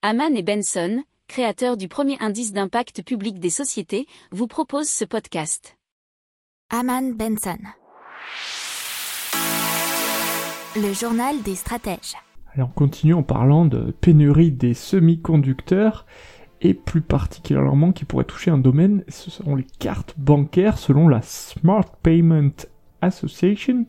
Haman et Benson, créateurs du premier indice d'impact public des sociétés, vous proposent ce podcast. Haman Benson. Le journal des stratèges. Allez, on continue en parlant de pénurie des semi-conducteurs et plus particulièrement qui pourrait toucher un domaine, ce seront les cartes bancaires selon la Smart Payment Association.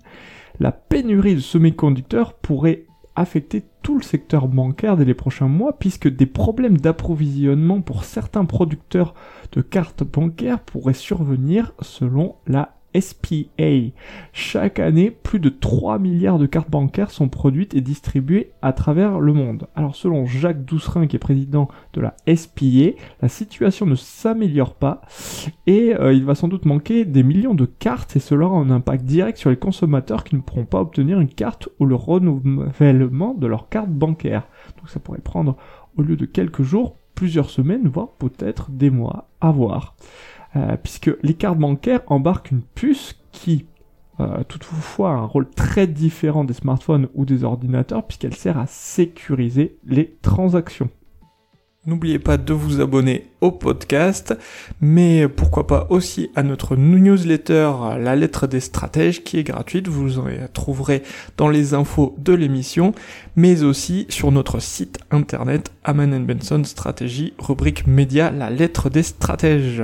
La pénurie de semi-conducteurs pourrait affecter tout le secteur bancaire dès les prochains mois puisque des problèmes d'approvisionnement pour certains producteurs de cartes bancaires pourraient survenir selon la SPA. Chaque année, plus de 3 milliards de cartes bancaires sont produites et distribuées à travers le monde. Alors selon Jacques Doucerin qui est président de la SPA, la situation ne s'améliore pas et euh, il va sans doute manquer des millions de cartes et cela aura un impact direct sur les consommateurs qui ne pourront pas obtenir une carte ou le renouvellement de leur carte bancaire. Donc ça pourrait prendre au lieu de quelques jours plusieurs semaines voire peut-être des mois à voir. Euh, puisque les cartes bancaires embarquent une puce qui euh, toutefois a un rôle très différent des smartphones ou des ordinateurs puisqu'elle sert à sécuriser les transactions. N'oubliez pas de vous abonner au podcast, mais pourquoi pas aussi à notre newsletter La lettre des stratèges qui est gratuite, vous en trouverez dans les infos de l'émission, mais aussi sur notre site internet Aman Benson Stratégie, rubrique média La lettre des stratèges.